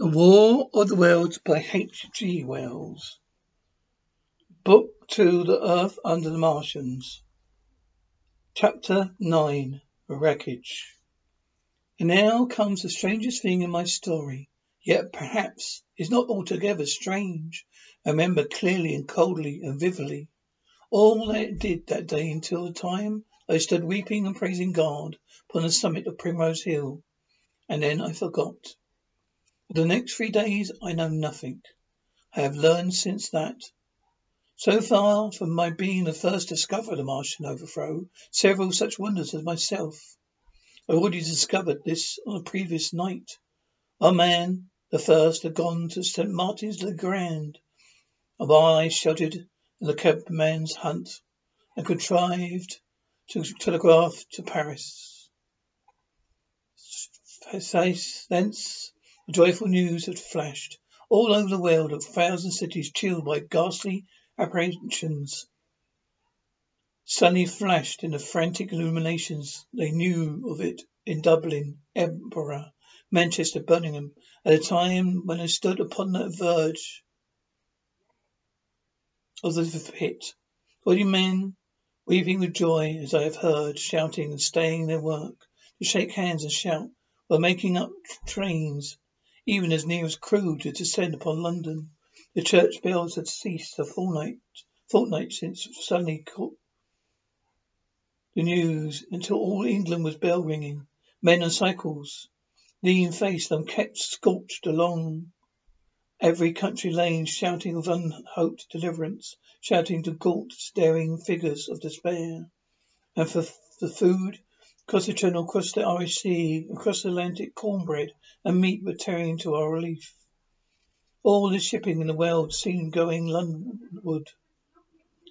The War of the Worlds by H.G. Wells. Book 2 The Earth Under the Martians. Chapter 9 Wreckage. And now comes the strangest thing in my story, yet perhaps it's not altogether strange. I remember clearly and coldly and vividly all that it did that day until the time I stood weeping and praising God upon the summit of Primrose Hill, and then I forgot. For the next three days I know nothing. I have learned since that. So far from my being the first to discover the Martian overthrow, several such wonders as myself. I already discovered this on a previous night. Our man, the first, had gone to St. Martin's le Grand, while I shouted in the cabman's hut and contrived to telegraph to Paris. Thence the joyful news had flashed all over the world of thousand cities chilled by ghastly apprehensions. Suddenly flashed in the frantic illuminations. They knew of it in Dublin, Edinburgh, Manchester, Birmingham, at a time when I stood upon the verge of the pit. Forty men weeping with joy, as I have heard, shouting and staying their work, to shake hands and shout, were making up trains, even as near as Crewe to descend upon London. The church bells had ceased a fortnight, fortnight since suddenly caught the news until all England was bell ringing. Men on cycles, lean faced and kept scorched along every country lane, shouting of unhoped deliverance, shouting to gaunt, staring figures of despair. And for the food, across the Channel, across the Irish Sea, across the Atlantic, cornbread and meat were tearing to our relief. All the shipping in the world seemed going Londonward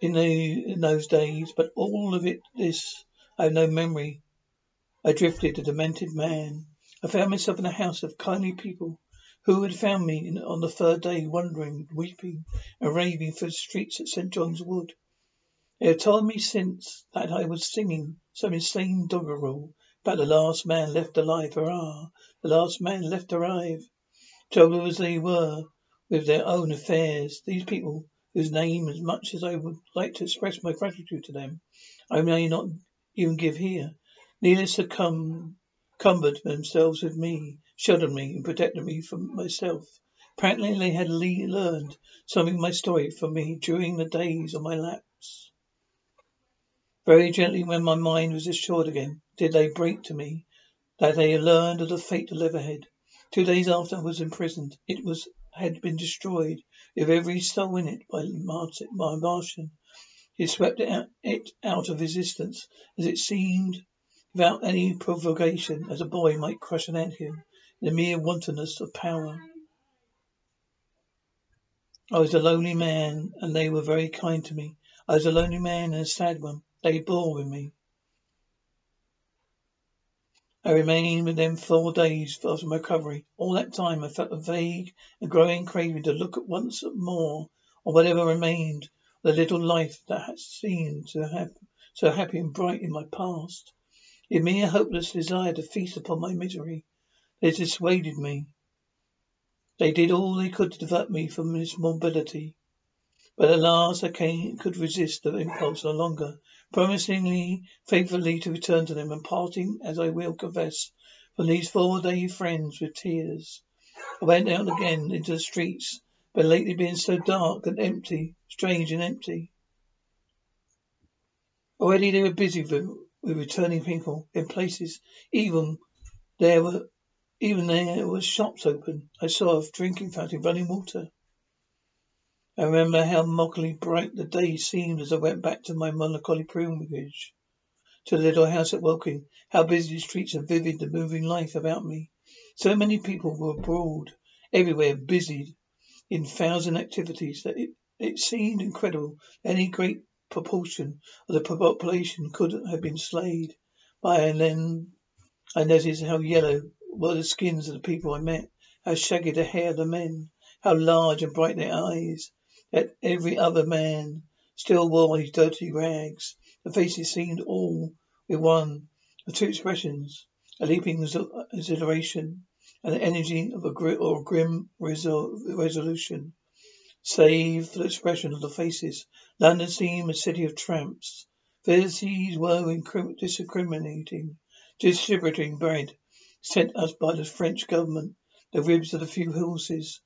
in, the, in those days, but all of it, this, I have no memory. I drifted a demented man. I found myself in a house of kindly people who had found me in, on the third day wandering, weeping, and raving through the streets at St. John's Wood. They have told me since that I was singing some insane doggerel about the last man left alive. Hurrah! The last man left alive. Troubled as they were with their own affairs, these people, whose name, as much as I would like to express my gratitude to them, I may not even give here, needless to come cumbered themselves with me, sheltered me, and protected me from myself. Apparently they had learned something of my story from me during the days on my lapse. Very gently, when my mind was assured again, did they break to me that they had learned of the fate of Leatherhead. Two days after I was imprisoned, it was had been destroyed, with every soul in it by, Martin, by Martian. He swept it out, it out of existence, as it seemed without any provocation, as a boy might crush an anthill in the mere wantonness of power. I was a lonely man, and they were very kind to me. I was a lonely man and a sad one. They bore with me. I remained with them four days after my recovery. All that time I felt a vague and growing craving to look at once more on whatever remained of the little life that had seemed to have so happy and bright in my past. In mere hopeless desire to feast upon my misery, they dissuaded me. They did all they could to divert me from this morbidity. But at last I came, could resist the impulse no longer, promising faithfully to return to them, and parting, as I will confess, from these four day friends with tears. I went out again into the streets, but lately been so dark and empty, strange and empty. Already they were busy with with returning people in places. Even there were, even there were shops open. I saw a drinking fountain, running water. I remember how mockingly bright the day seemed as I went back to my melancholy pilgrimage to the little house at Woking. How busy the streets and vivid the moving life about me. So many people were abroad. everywhere busied in thousand activities that it, it seemed incredible any great proportion of the population could have been slayed by and then I noticed how yellow were the skins of the people I met, how shaggy the hair of the men, how large and bright their eyes. Yet every other man still wore his dirty rags. The faces seemed all with one of two expressions, a leaping exhilaration and the energy of a gr- or grim resol- resolution. Save for the expression of the faces, London seemed a city of tramps. Pharisees were incrim- discriminating, distributing bread sent us by the French government. The ribs of the few horses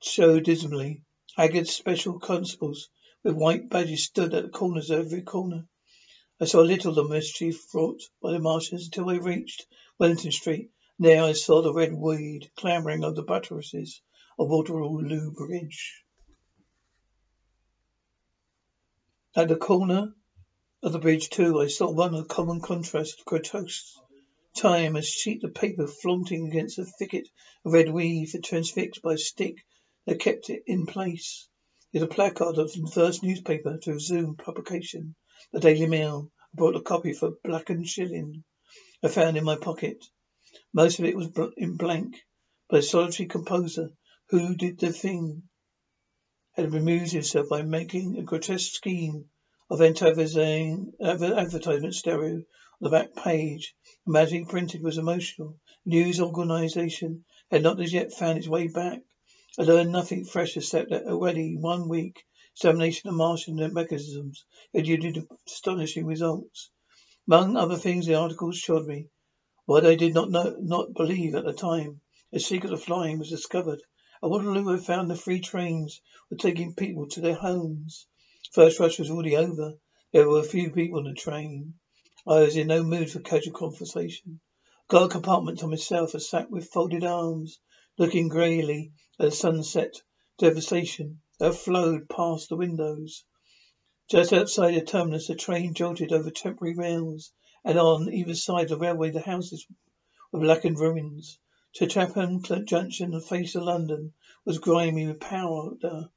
showed dismally. Haggard special constables with white badges stood at the corners of every corner. I saw little of the mischief wrought by the Martians until I reached Wellington Street. There I saw the red weed clambering over the buttresses of Waterloo Bridge. At the corner of the bridge, too, I saw one of the common contrasts of grotesque time, a sheet of paper flaunting against a thicket of red weed transfixed by a stick that kept it in place. It a placard of the first newspaper to resume publication the Daily Mail. I bought a copy for a blackened shilling. I found in my pocket. Most of it was in blank, but a solitary composer who did the thing had amused himself by making a grotesque scheme of advertisement stereo on the back page. The magic printed was emotional. News organization had not as yet found its way back. I learned nothing fresh except that already one week examination of Martian mechanisms had yielded astonishing results. Among other things, the articles showed me what I did not know, not believe at the time. The secret of flying was discovered. At Waterloo, I found the free trains were taking people to their homes. First rush was already over. There were a few people on the train. I was in no mood for casual conversation. Got a compartment to myself, I sat with folded arms, looking greyly the sunset devastation that flowed past the windows. Just outside the terminus, the train jolted over temporary rails, and on either side of the railway, the houses were blackened ruins. To Clapham Junction, the face of London was grimy with powder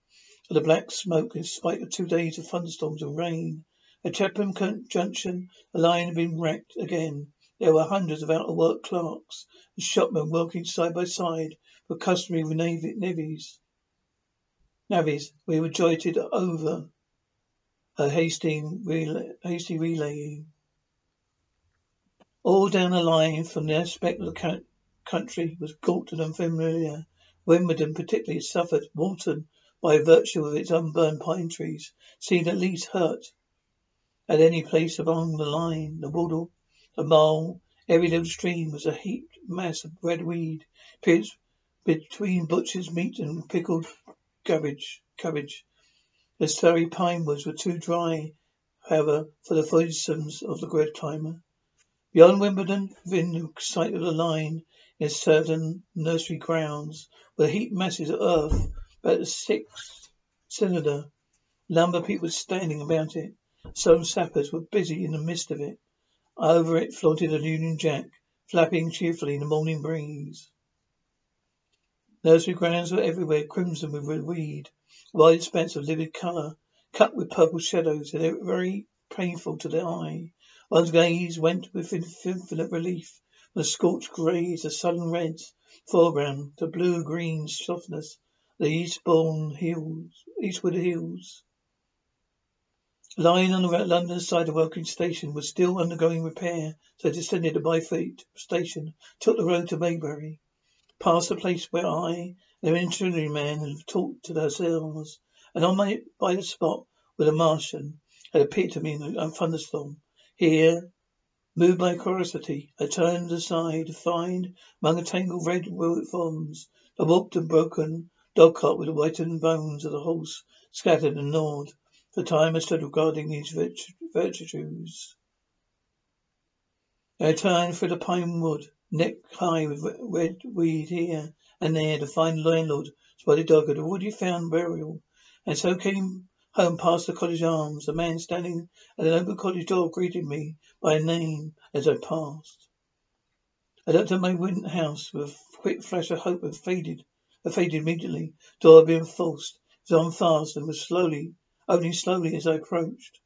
and the black smoke in spite of two days of thunderstorms and rain. At Clapham Junction, the line had been wrecked again. There were hundreds of out-of-work clerks and shopmen working side by side for customary navies. Navvies, we were jolted over a hasty, relay, hasty relaying. All down the line from the aspect of the country was gaunt and unfamiliar. Wimbledon particularly suffered. Walton, by virtue of its unburned pine trees, seemed at least hurt. At any place along the line, the waddle, the mole, every little stream was a heaped mass of red weed. Between butcher's meat and pickled cabbage, cabbage. The Surrey pine woods were too dry, however, for the foedoms of the great climber. Beyond Wimbledon, within sight of the line, in certain nursery grounds, were heaped masses of earth about a six cylinder. Lumber people standing about it. Some sappers were busy in the midst of it. Over it floated a Union Jack, flapping cheerfully in the morning breeze. Nursery grounds were everywhere crimson with red weed, wide expanse of livid colour, cut with purple shadows, and very painful to the eye. One's gaze went with infinite relief from the scorched greys, the sudden reds foreground, to blue-green softness, the eastbourne hills, eastward hills. Lying on the London side of Woking Station was still undergoing repair, so I descended the Byfleet station, took the road to Maybury past the place where I and the engineering man had talked to ourselves, and on my by the spot where the Martian had appeared to me in a thunderstorm. Here, uh, moved by curiosity, I turned aside to find among a tangle of red fronds the warped and broken dog cart with the whitened bones of the horse scattered and gnawed. For a time I stood regarding these virtues. I turned through the pine wood neck high with red weed here and there to find landlord Spotted Dog had already found burial, and so came home past the cottage arms. A man standing at an open cottage door greeted me by name as I passed. I looked at my wooden house with a quick flash of hope and faded I faded immediately. Door had been forced. It was unfastened and was slowly, opening slowly as I approached.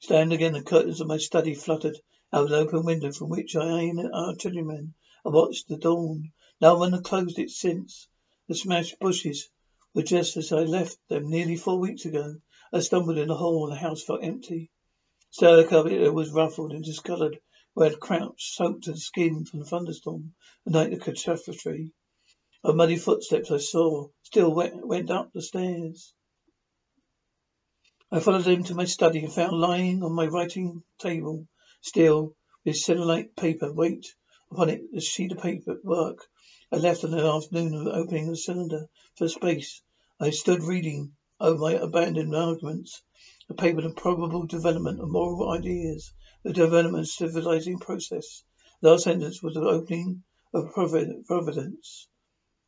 Stand again, the curtains of my study fluttered of the open window from which I aimed at artillerymen and watched the dawn. No one had closed it since. The smashed bushes were just as I left them nearly four weeks ago. I stumbled in the hall and the house felt empty. The carpet was ruffled and discolored where I had crouched, soaked to the skin from the thunderstorm the night of the catastrophe. Of muddy footsteps I saw, still went, went up the stairs. I followed them to my study and found lying on my writing table, still, with cellulite paper weight upon it, the sheet of paper work I left on the afternoon of the opening of the cylinder for space. I stood reading over my abandoned arguments, the paper the probable development of moral ideas, the development of civilizing process. The last sentence was the opening of providence.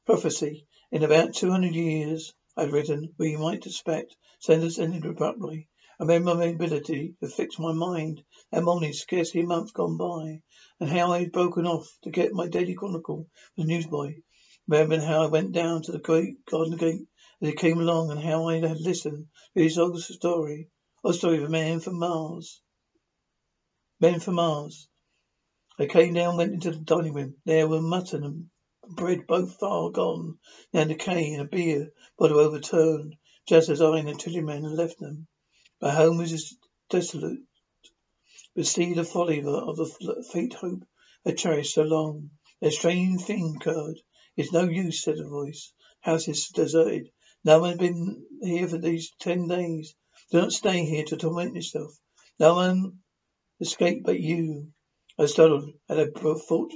Prophecy. In about two hundred years, I'd written, you might expect, sentence ended abruptly. I remember my ability to fix my mind. That morning, scarcely a month gone by, and how I had broken off to get my daily chronicle from the newsboy. Remember how I went down to the great garden gate as he came along, and how I had listened to his old story, old story of a man from Mars. Men from Mars. I came down, went into the dining room. There were mutton and bread both far gone, now decaying, and a beer bottle overturned, just as I and the artilleryman had left them. My home was desolate, see the folly of the faint hope I cherished so long. A strange thing occurred. It's no use, said a voice. House is deserted. No one has been here for these ten days. Do not stay here to torment yourself. No one escaped but you. I startled at a thought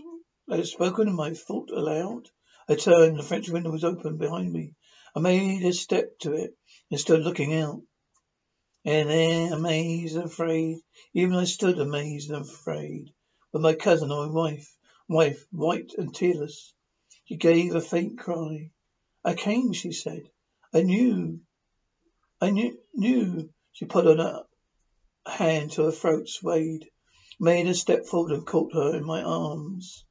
I had spoken and my thought aloud. I turned, the French window was open behind me. I made a step to it and stood looking out. And there, amazed and afraid, even I stood amazed and afraid, with my cousin, my wife, wife, white and tearless. She gave a faint cry. I came, she said. I knew. I knew, knew. She put a hand to her throat, swayed, made a step forward and caught her in my arms.